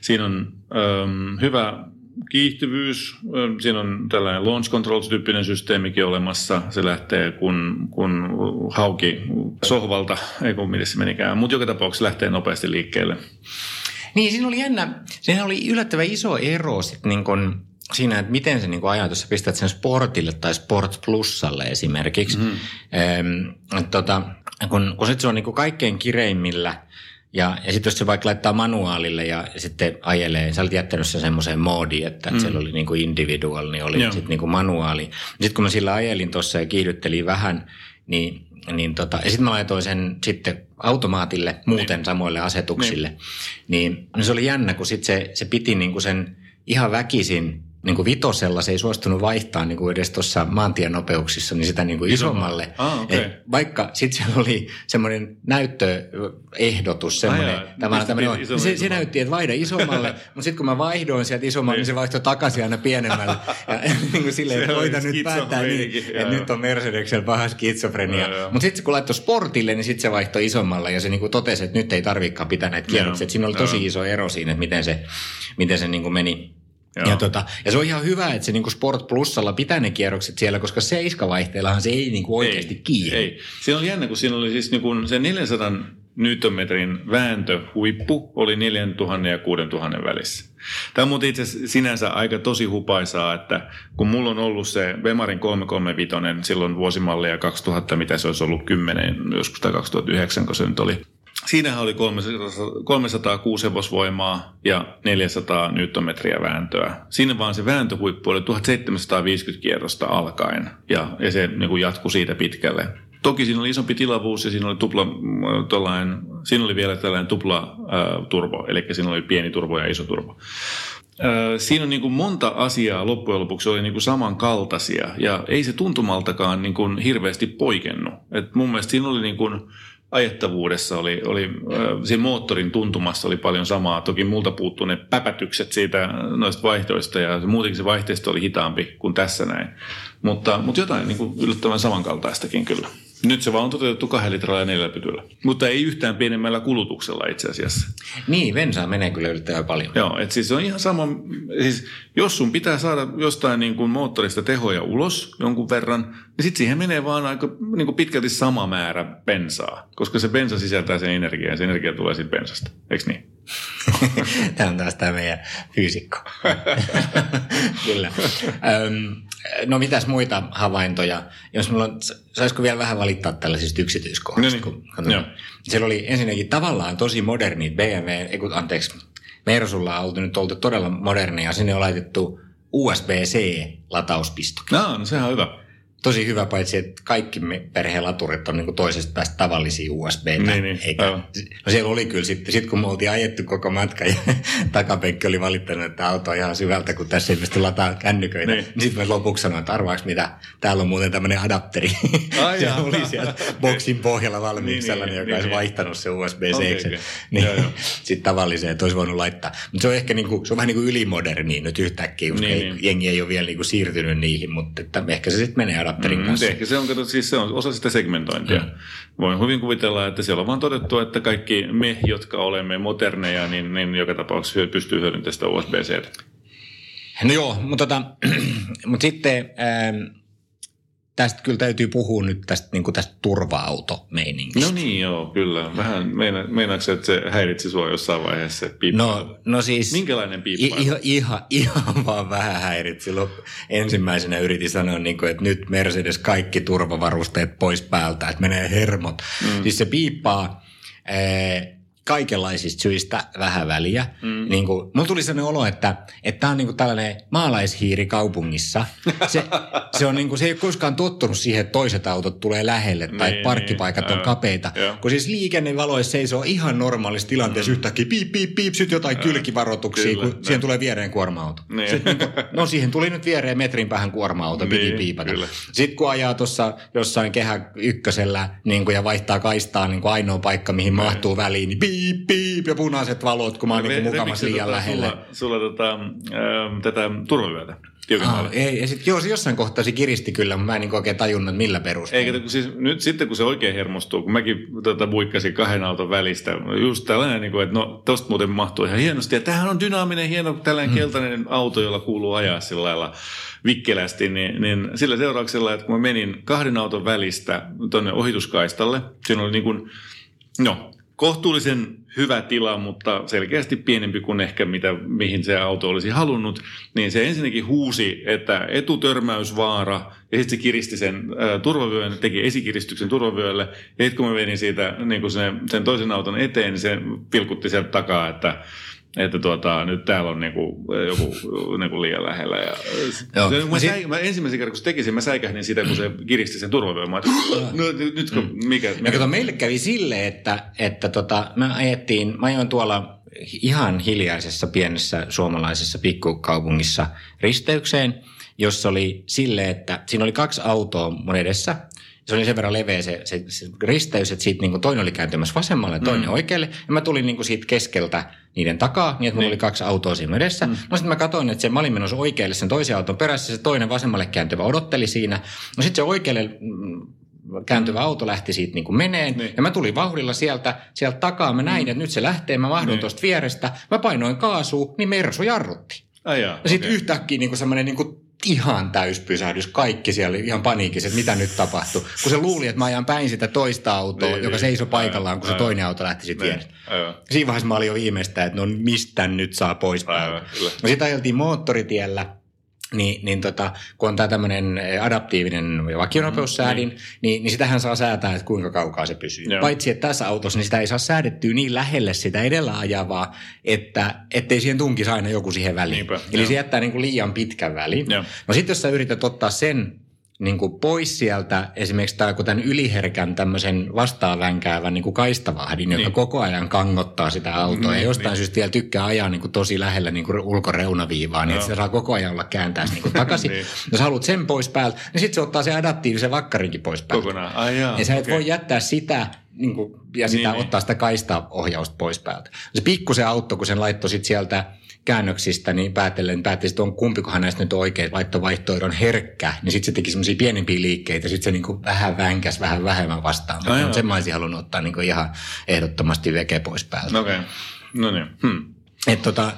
S2: Siinä on ähm, hyvä kiihtyvyys, siinä on tällainen launch control-tyyppinen systeemikin olemassa. Se lähtee kun, kun hauki sohvalta, ei kun miten se menikään, mutta joka tapauksessa lähtee nopeasti liikkeelle.
S1: Niin, siinä oli jännä, siinä oli yllättävän iso ero sitten niin kun siinä, että miten se niin kuin ajatus, sä pistät sen Sportille tai Sport Plusalle esimerkiksi. Mm. Ehm, tota, kun, kun sit se on niin kuin kaikkein kireimmillä ja, ja sitten jos se vaikka laittaa manuaalille ja, sitten ajelee, sä olit jättänyt sen semmoiseen moodiin, että mm. siellä oli niin kuin individual, niin oli sitten niin kuin manuaali. Sitten kun mä sillä ajelin tuossa ja kiihdyttelin vähän, niin, niin tota, ja sitten mä laitoin sen sitten automaatille muuten niin. samoille asetuksille, niin, niin se oli jännä, kun sitten se, se piti niin kuin sen ihan väkisin niin kuin vitosella se ei suostunut vaihtaa niin kuin edes tuossa maantienopeuksissa niin sitä niin kuin isommalle.
S2: Ah, okay. Et
S1: vaikka sitten siellä oli semmoinen näyttöehdotus, semmoinen, ah, tämä, tämmöinen, on, se, se, näytti, että vaihda isommalle, (laughs) mutta sitten kun mä vaihdoin sieltä isommalle, niin, niin se vaihtoi takaisin aina pienemmälle. ja (laughs) (laughs) niin kuin silleen, että voita nyt päättää niin, että nyt on Mercedeksellä paha skitsofrenia. Mutta sitten kun laittoi sportille, niin sitten se vaihtoi isommalle ja se niin kuin totesi, että nyt ei tarvikaan pitää näitä kierroksia. Siinä oli tosi iso ero siinä, että miten se, miten se niin kuin meni ja, tota, ja se on ihan hyvä, että se niinku Sport Plusalla pitää ne kierrokset siellä, koska seiskavaihteillahan se ei niinku oikeasti ei, kiinni.
S2: Ei. Siinä oli jännä, kun siinä oli siis niinku se 400 newtonmetrin vääntöhuippu oli 4000 ja 6000 välissä. Tämä on muuten itse sinänsä aika tosi hupaisaa, että kun mulla on ollut se Bemarin 335 silloin vuosimallia 2000, mitä se olisi ollut 10, joskus tai 2009, kun se nyt oli Siinähän oli 306 hevosvoimaa ja 400 newtonmetriä vääntöä. Siinä vaan se vääntöhuippu oli 1750 kierrosta alkaen ja, ja se niin jatkui siitä pitkälle. Toki siinä oli isompi tilavuus ja siinä oli, tupla, tollain, siinä oli vielä tällainen tupla ää, turbo, eli siinä oli pieni turbo ja iso turbo. Siinä on niin kuin monta asiaa loppujen lopuksi oli niin kuin samankaltaisia ja ei se tuntumaltakaan niin kuin hirveästi poikennut. Et mun mielestä siinä oli niin kuin, ajettavuudessa oli, oli siinä moottorin tuntumassa oli paljon samaa. Toki multa puuttuu ne päpätykset siitä noista vaihtoista ja muutenkin se vaihteisto oli hitaampi kuin tässä näin. Mutta, mutta jotain niin kuin yllättävän samankaltaistakin kyllä. Nyt se vaan on toteutettu kahden litralla ja neljällä pytyllä. Mutta ei yhtään pienemmällä kulutuksella itse asiassa.
S1: Niin, bensaa menee kyllä yllättävän paljon.
S2: Joo, että siis on ihan sama, siis jos sun pitää saada jostain niin kuin moottorista tehoja ulos jonkun verran, niin sitten siihen menee vaan aika niin kuin pitkälti sama määrä bensaa. Koska se bensa sisältää sen energiaa ja se energia tulee siitä bensasta. Eikö niin? (laughs)
S1: tämä on taas tämä meidän fyysikko. (laughs) Kyllä. no mitäs muita havaintoja? Jos mulla on, saisiko vielä vähän valittaa tällaisista yksityiskohdista? No niin. kun, siellä oli ensinnäkin tavallaan tosi moderni BMW, ei kun, anteeksi, Mersulla on oltu nyt oltu todella modernia. Sinne on laitettu USB-C-latauspisto.
S2: No, no sehän on hyvä
S1: tosi hyvä, paitsi että kaikki me perheen laturit on niin toisesta päästä tavallisia USB. Niin, niin, eikä, no siellä oli kyllä sitten, sit kun me oltiin ajettu koko matka ja (laughs) takapenkki oli valittanut, että auto on ihan syvältä, kun tässä ei pysty lataa kännyköitä. Niin. niin sitten me lopuksi sanoin, että arvaaks mitä, täällä on muuten tämmöinen adapteri. Ai (laughs) se oli siellä boksin pohjalla valmiiksi niin, sellainen, niin, joka niin, olisi niin. vaihtanut se USB-C. Okay, okay. Niin, sitten tavalliseen, että olisi voinut laittaa. Mutta se on ehkä niinku, se on vähän niin kuin ylimoderni nyt yhtäkkiä, koska niin, ei, niin. jengi ei ole vielä niinku siirtynyt niihin, mutta että ehkä se sitten menee adapterin mm, kanssa.
S2: Ehkä se on, kato, siis se on osa sitä segmentointia. Mm. Voin hyvin kuvitella, että siellä on vaan todettu, että kaikki me, jotka olemme moderneja, niin, niin joka tapauksessa pystyy hyödyntämään sitä usb
S1: No joo, mutta tota, (clears throat) mut sitten ähm, tästä kyllä täytyy puhua nyt tästä, niin tästä turva-automeiningistä.
S2: No niin, joo, kyllä. Vähän meina, meinaatko, että se häiritsi sua jossain vaiheessa se?
S1: No, no siis...
S2: Minkälainen piippa?
S1: Ihan, ihan, ihan vaan vähän häirit. Silloin ensimmäisenä yritin sanoa, niin kuin, että nyt Mercedes kaikki turvavarusteet pois päältä, että menee hermot. Mm. Siis se piippaa... Ee, kaikenlaisista syistä vähän väliä. Mm. Niin kuin, mulla tuli sellainen olo, että tämä on niin kuin tällainen maalaishiiri kaupungissa. Se, se, on niin kuin, se ei ole koskaan tottunut siihen, että toiset autot tulee lähelle tai niin, parkkipaikat niin, on kapeita. Joo. Kun siis liikennevaloissa seisoo ihan normaalissa tilanteessa mm. yhtäkkiä piip, piip, piip, sitten jotain ää, kylkivaroituksia, kyllä, kun ne. siihen tulee viereen kuorma-auto. Niin. Sitten, niin kuin, no siihen tuli nyt viereen metrin päähän kuorma-auto, niin, piti piipata. Kyllä. Sitten kun ajaa tuossa jossain kehä ykkösellä niin kuin, ja vaihtaa kaistaa niin kuin ainoa paikka, mihin niin. mahtuu väliin, niin piip, piip, piip ja punaiset valot, kun mä oon niin mukamassa liian tota, lähellä.
S2: Sulla, sulla tota, äh, tätä turvavyötä?
S1: Ah, ei, ja sit, joo, se jossain kohtaa se kiristi kyllä, mutta mä en niin oikein tajunnut, millä perusteella.
S2: Eikä, siis nyt sitten kun se oikein hermostuu, kun mäkin tota, buikkasin kahden auton välistä, just tällainen, niin kuin, että no tosta muuten mahtuu ihan hienosti. Ja tämähän on dynaaminen, hieno tällainen hmm. keltainen auto, jolla kuuluu ajaa sillä lailla vikkelästi, niin, niin sillä seurauksella, että kun mä menin kahden auton välistä tuonne ohituskaistalle, siinä oli niin kuin, no, kohtuullisen hyvä tila, mutta selkeästi pienempi kuin ehkä mitä, mihin se auto olisi halunnut, niin se ensinnäkin huusi, että etutörmäysvaara, ja sitten se kiristi sen ä, turvavyön, teki esikiristyksen turvavyölle, ja sitten kun mä menin siitä niin sen, sen toisen auton eteen, niin se pilkutti sieltä takaa, että että tuota, nyt täällä on niinku, joku niinku liian lähellä. Ja, Joo. Se, mä, säi, mä ensimmäisen kerran, kun se teki sen, mä säikähdin sitä, kun se kiristi sen turvavyön. (coughs) no, nyt kun, mm. mikä, mikä?
S1: kato, meille kävi silleen, että, että tota, me ajettiin, mä ajoin tuolla ihan hiljaisessa pienessä suomalaisessa pikkukaupungissa risteykseen, jossa oli sille, että siinä oli kaksi autoa mun edessä – se oli sen verran leveä se, se, se risteys, että siitä niin kuin toinen oli kääntymässä vasemmalle ja toinen mm. oikealle. Ja mä tulin niin kuin siitä keskeltä niiden takaa, niin että mulla niin. oli kaksi autoa siinä edessä. Mm. No sitten mä katsoin, että se, mä olin menossa oikealle sen toisen auton perässä, se toinen vasemmalle kääntyvä odotteli siinä. No sitten se oikealle mm, kääntyvä auto lähti siitä niin kuin meneen. Niin. Ja mä tulin vauhdilla sieltä, sieltä takaa. Mä näin, mm. että nyt se lähtee. Mä mahdun niin. tuosta vierestä. Mä painoin kaasua, niin Mersu jarrutti.
S2: Ai jaa,
S1: ja sitten okay. yhtäkkiä niin kuin semmoinen niin kuin ihan täyspysähdys. Kaikki siellä oli ihan paniikissa, että mitä nyt tapahtui. Kun se luuli, että mä ajan päin sitä toista autoa, niin, joka niin, seisoi paikallaan, kun se toinen auto lähti sitten niin. Siinä vaiheessa mä olin jo viimeistä, että no mistä nyt saa pois päin. No sitten ajeltiin moottoritiellä niin, niin tota, kun on tämä tämmöinen adaptiivinen vakionopeussäädin, mm-hmm. niin, niin sitähän saa säätää, että kuinka kaukaa se pysyy. Joo. Paitsi, että tässä autossa niin sitä ei saa säädettyä niin lähelle sitä edellä ajavaa, että ettei siihen tunkisi aina joku siihen väliin. Niinpä, Eli jo. se jättää niin kuin liian pitkän välin. Joo. No sitten jos sä yrität ottaa sen niin kuin pois sieltä esimerkiksi tämä, kun tämän yliherkän tämmöisen vastaavänkäävän niin kuin kaistavahdin, niin. joka koko ajan kangottaa sitä autoa niin, ja jostain niin. syystä vielä tykkää ajaa niin kuin tosi lähellä niin kuin ulkoreunaviivaa, niin no. että se saa koko ajan olla kääntää (laughs) niin kuin takaisin. niin. Jos haluat sen pois päältä, niin sitten se ottaa se adaptiivisen vakkarinkin pois päältä.
S2: Kokonaan, ai jaa,
S1: Ja sä et okay. voi jättää sitä niin kuin, ja sitä niin, ottaa niin. sitä kaistaohjausta pois päältä. Se pikkusen auttoi, kun sen laittoi sit sieltä käännöksistä, niin päätellen päätin, että on kumpikohan näistä nyt oikein, vaikka vaihtoehdon herkkä, niin sitten se teki semmoisia pienempiä liikkeitä, sitten se niinku vähän vänkäs vähän vähemmän vastaan. No, sen mä olisin halunnut ottaa niinku ihan ehdottomasti veke pois päältä.
S2: Okei, okay. no niin. Hmm.
S1: Et tota,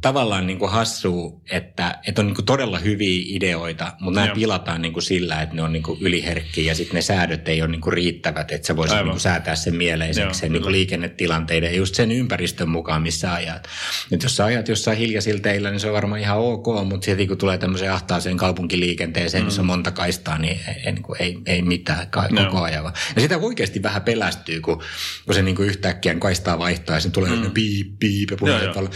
S1: tavallaan niin kuin hassua, että, että on niin kuin todella hyviä ideoita, mutta nämä pilataan niin kuin sillä, että ne on niin kuin yliherkkiä ja sitten ne säädöt ei ole niin kuin riittävät, että sä voisit niin kuin säätää sen mieleiseksi sen niin kuin liikennetilanteiden ja just sen ympäristön mukaan, missä ajat. Nyt jos sä ajat jossain hiljaisilla teillä, niin se on varmaan ihan ok, mutta sitten kun tulee tämmöiseen ahtaaseen kaupunkiliikenteeseen, mm. missä on monta kaistaa, niin ei, niin kuin, ei, ei mitään ka- no. koko ajan. Ja sitä oikeasti vähän pelästyy, kun, kun se niin kuin yhtäkkiä kaistaa vaihtaa ja sitten tulee mm. piip, piip ja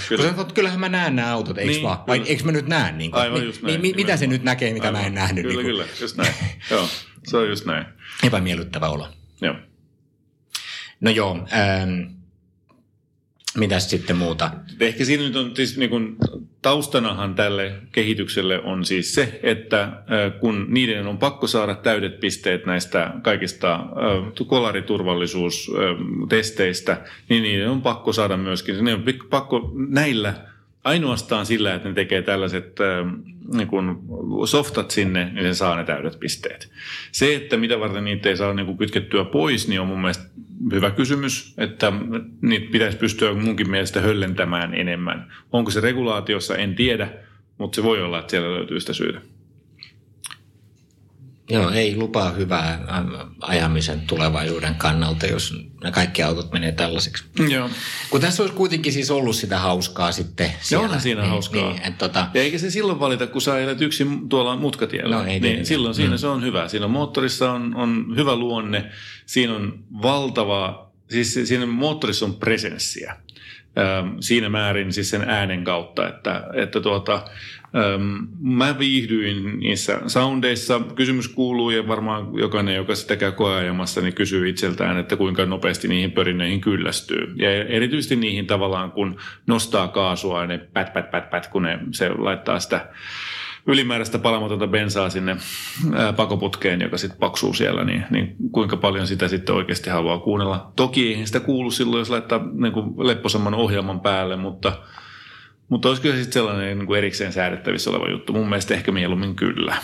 S1: Kyllä. Kyllähän mä näen nämä autot, eikö niin, vaan? Vai eikö mä nyt näe? Niin kuin, Aivan just näin. Niin, mitä se nyt näkee, mitä Aivan. mä en nähnyt?
S2: Kyllä,
S1: niin
S2: kyllä, just näin. (laughs) joo, se on just näin.
S1: Epämiellyttävä olo.
S2: Joo.
S1: No joo, ähm, mitäs sitten muuta?
S2: Ehkä siinä nyt on siis niin kuin, taustanahan tälle kehitykselle on siis se, että kun niiden on pakko saada täydet pisteet näistä kaikista kolariturvallisuustesteistä, niin niiden on pakko saada myöskin, ne on pakko näillä ainoastaan sillä, että ne tekee tällaiset niin kun softat sinne, niin se saa ne täydet pisteet. Se, että mitä varten niitä ei saa niin kuin kytkettyä pois, niin on mun mielestä hyvä kysymys, että niitä pitäisi pystyä munkin mielestä höllentämään enemmän. Onko se regulaatiossa, en tiedä, mutta se voi olla, että siellä löytyy sitä syytä.
S1: Joo, ei lupaa hyvää ajamisen tulevaisuuden kannalta, jos ne kaikki autot menee tällaiseksi.
S2: Joo.
S1: Kun tässä olisi kuitenkin siis ollut sitä hauskaa sitten siellä.
S2: onhan siinä
S1: niin,
S2: hauskaa.
S1: Niin, et, tota,
S2: Ja eikä se silloin valita, kun sä elät yksin tuolla mutkatiellä.
S1: No, ei
S2: niin
S1: tietenkään.
S2: silloin siinä
S1: Mm.
S2: se on hyvä. Siinä moottorissa on, on hyvä luonne, siinä on valtava, siis siinä moottorissa on presenssiä. Siinä määrin siis sen äänen kautta, että, että tuota, mä viihdyin niissä soundeissa. Kysymys kuuluu ja varmaan jokainen, joka sitä käy koeajamassa, niin kysyy itseltään, että kuinka nopeasti niihin pörinneihin kyllästyy. Ja erityisesti niihin tavallaan, kun nostaa kaasua ja ne pät, pät, pät, pät, kun ne, se laittaa sitä ylimääräistä palamatonta bensaa sinne ää, pakoputkeen, joka sitten paksuu siellä, niin, niin kuinka paljon sitä sitten oikeasti haluaa kuunnella. Toki eihän sitä kuulu silloin, jos laittaa niin lepposamman ohjelman päälle, mutta, mutta olisi kyllä sitten sellainen niin kuin erikseen säädettävissä oleva juttu. Mun mielestä ehkä mieluummin kyllä.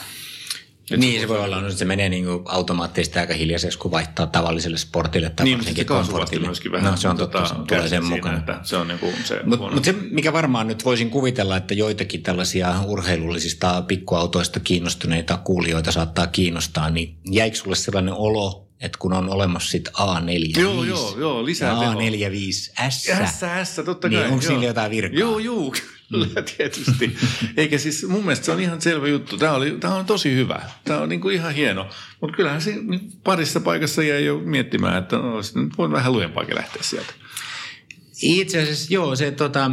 S1: niin se voi olla, no, että se menee niin kuin automaattisesti aika hiljaiseksi, kun vaihtaa tavalliselle sportille tai
S2: Niin,
S1: varsinkin
S2: se
S1: komfortille.
S2: myöskin vähän
S1: No se on totta,
S2: tota,
S1: se tulee
S2: kärsii
S1: sen mukana.
S2: Että se on niin kuin se
S1: Mutta mut se, mikä varmaan nyt voisin kuvitella, että joitakin tällaisia urheilullisista pikkuautoista kiinnostuneita kuulijoita saattaa kiinnostaa, niin jäikö sulle sellainen olo, että kun on olemassa sit A45
S2: Joo, joo, joo, lisää
S1: ja
S2: tehoa.
S1: A45S,
S2: S, S, totta
S1: niin
S2: kai.
S1: onko
S2: joo.
S1: niillä jotain virkaa?
S2: Joo, joo, (laughs) kyllä tietysti. Eikä siis, mun mielestä se on ihan selvä juttu. Tämä, oli, tämä on tosi hyvä. Tämä on niin kuin ihan hieno. Mutta kyllähän se niin parissa paikassa jäi jo miettimään, että no, nyt voi vähän lujempaakin lähteä sieltä.
S1: Itse asiassa joo, se tota,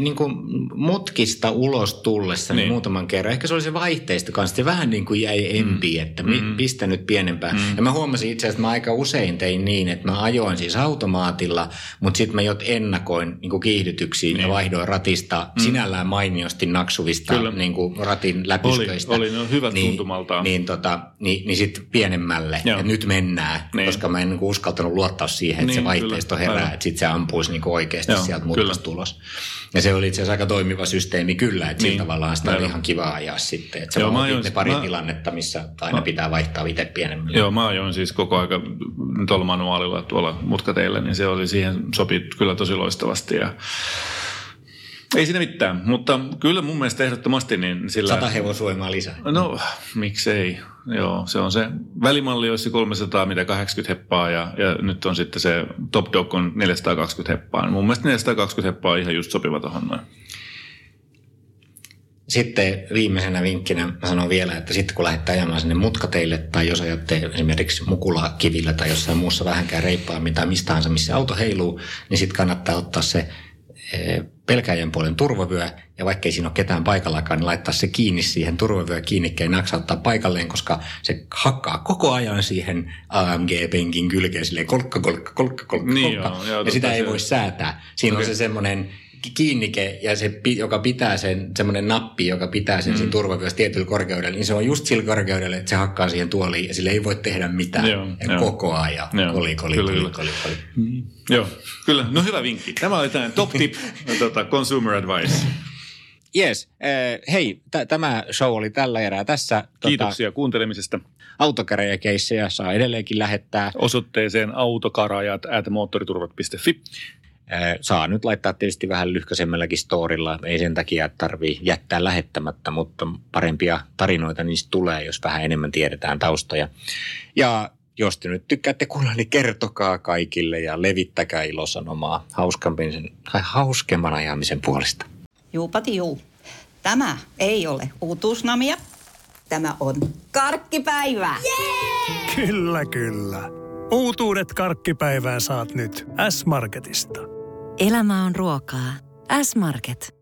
S1: niin kuin mutkista ulos tullessa niin.
S2: Niin.
S1: muutaman kerran. Ehkä se oli se vaihteisto kanssa. Se vähän niin kuin jäi empi, että mi, pistä nyt pienempään. Ja mä huomasin itse asiassa, että mä aika usein tein niin, että mä ajoin siis automaatilla, mutta sitten mä jot ennakoin niin kuin kiihdytyksiä niin. ja vaihdoin ratista sinällään mainiosti naksuvista
S2: Kyllä.
S1: niin kuin ratin läpysköistä.
S2: Oli, ne on hyvät
S1: niin,
S2: tuntumaltaan.
S1: Niin, tota, niin, niin sitten pienemmälle.
S2: Joo.
S1: Ja nyt mennään,
S2: Niin.
S1: koska mä en niin kuin uskaltanut luottaa siihen, että se
S2: Niin,
S1: vaihteisto
S2: kyllä.
S1: herää,
S2: Aivan.
S1: että sitten se ampuisi niin kuin oikeasti
S2: Joo,
S1: sieltä mutkasta ulos. Ja se oli itse asiassa aika toimiva systeemi kyllä, että niin. Sillä tavallaan sitä oli
S2: aivan.
S1: ihan kiva ajaa sitten. Että se
S2: Joo, mä ajoin-
S1: ne pari
S2: mä-
S1: tilannetta, missä aina
S2: Mä-
S1: pitää vaihtaa itse pienemmillä.
S2: Joo, mä ajoin siis koko aika tuolla manuaalilla tuolla mutkateillä, niin se oli siihen sopi kyllä tosi loistavasti ja ei siinä mitään, mutta kyllä mun mielestä ehdottomasti niin sillä...
S1: Sata hevosvoimaa lisää.
S2: No, miksei. Joo, se on se välimalli olisi 300, mitä 80 heppaa ja, ja nyt on sitten se Top Dog on 420 heppaa. Mun mielestä 420 heppaa on ihan just sopiva tuohon noin.
S1: Sitten viimeisenä vinkkinä mä sanon vielä, että sitten kun lähdette ajamaan sinne mutkateille tai jos ajatte esimerkiksi mukulakivillä tai jossain muussa vähänkään reippaammin tai mistä tahansa, missä auto heiluu, niin sitten kannattaa ottaa se pelkäjän puolen turvavyö ja vaikkei siinä ole ketään paikallakaan, niin laittaa se kiinni siihen turvavyö kiinnikkeen naksauttaa paikalleen, koska se hakkaa koko ajan siihen AMG-penkin kylkeen silleen kolkka, kolkka, kolkka, kolkka,
S2: Niin
S1: kolkka.
S2: joo, joo,
S1: ja sitä ei
S2: se-
S1: voi säätää. Siinä
S2: Okei.
S1: on se semmoinen kiinnike ja se, joka pitää sen, semmoinen nappi, joka pitää sen, mm. sen turvavyössä tietyllä korkeudella, niin se on just sillä korkeudella, että se hakkaa siihen tuoliin ja sille ei voi tehdä mitään.
S2: Joo,
S1: ja
S2: joo.
S1: koko ajan.
S2: Joo,
S1: Koli, koli,
S2: kyllä,
S1: koli,
S2: kyllä.
S1: koli, koli.
S2: Joo, kyllä. No hyvä vinkki. Tämä oli tämä top tip, (laughs) tota, consumer advice.
S1: Yes, äh, hei, t- tämä show oli tällä erää tässä.
S2: Kiitoksia kuuntelemisesta.
S1: Tota, autokäräjäkeissejä saa edelleenkin lähettää.
S2: Osoitteeseen autokarajat at moottoriturvat.fi.
S1: Saa nyt laittaa tietysti vähän lyhkäisemmälläkin storilla. Ei sen takia, että tarvii jättää lähettämättä, mutta parempia tarinoita niistä tulee, jos vähän enemmän tiedetään taustoja. Ja jos te nyt tykkäätte kuulla, niin kertokaa kaikille ja levittäkää ilosanomaa hauskemman, ajamisen puolesta.
S3: Juupati juu. Tämä ei ole uutuusnamia. Tämä on karkkipäivää.
S4: Kyllä, kyllä. Uutuudet karkkipäivään saat nyt S-Marketista.
S5: Elämä on ruokaa. S-Market.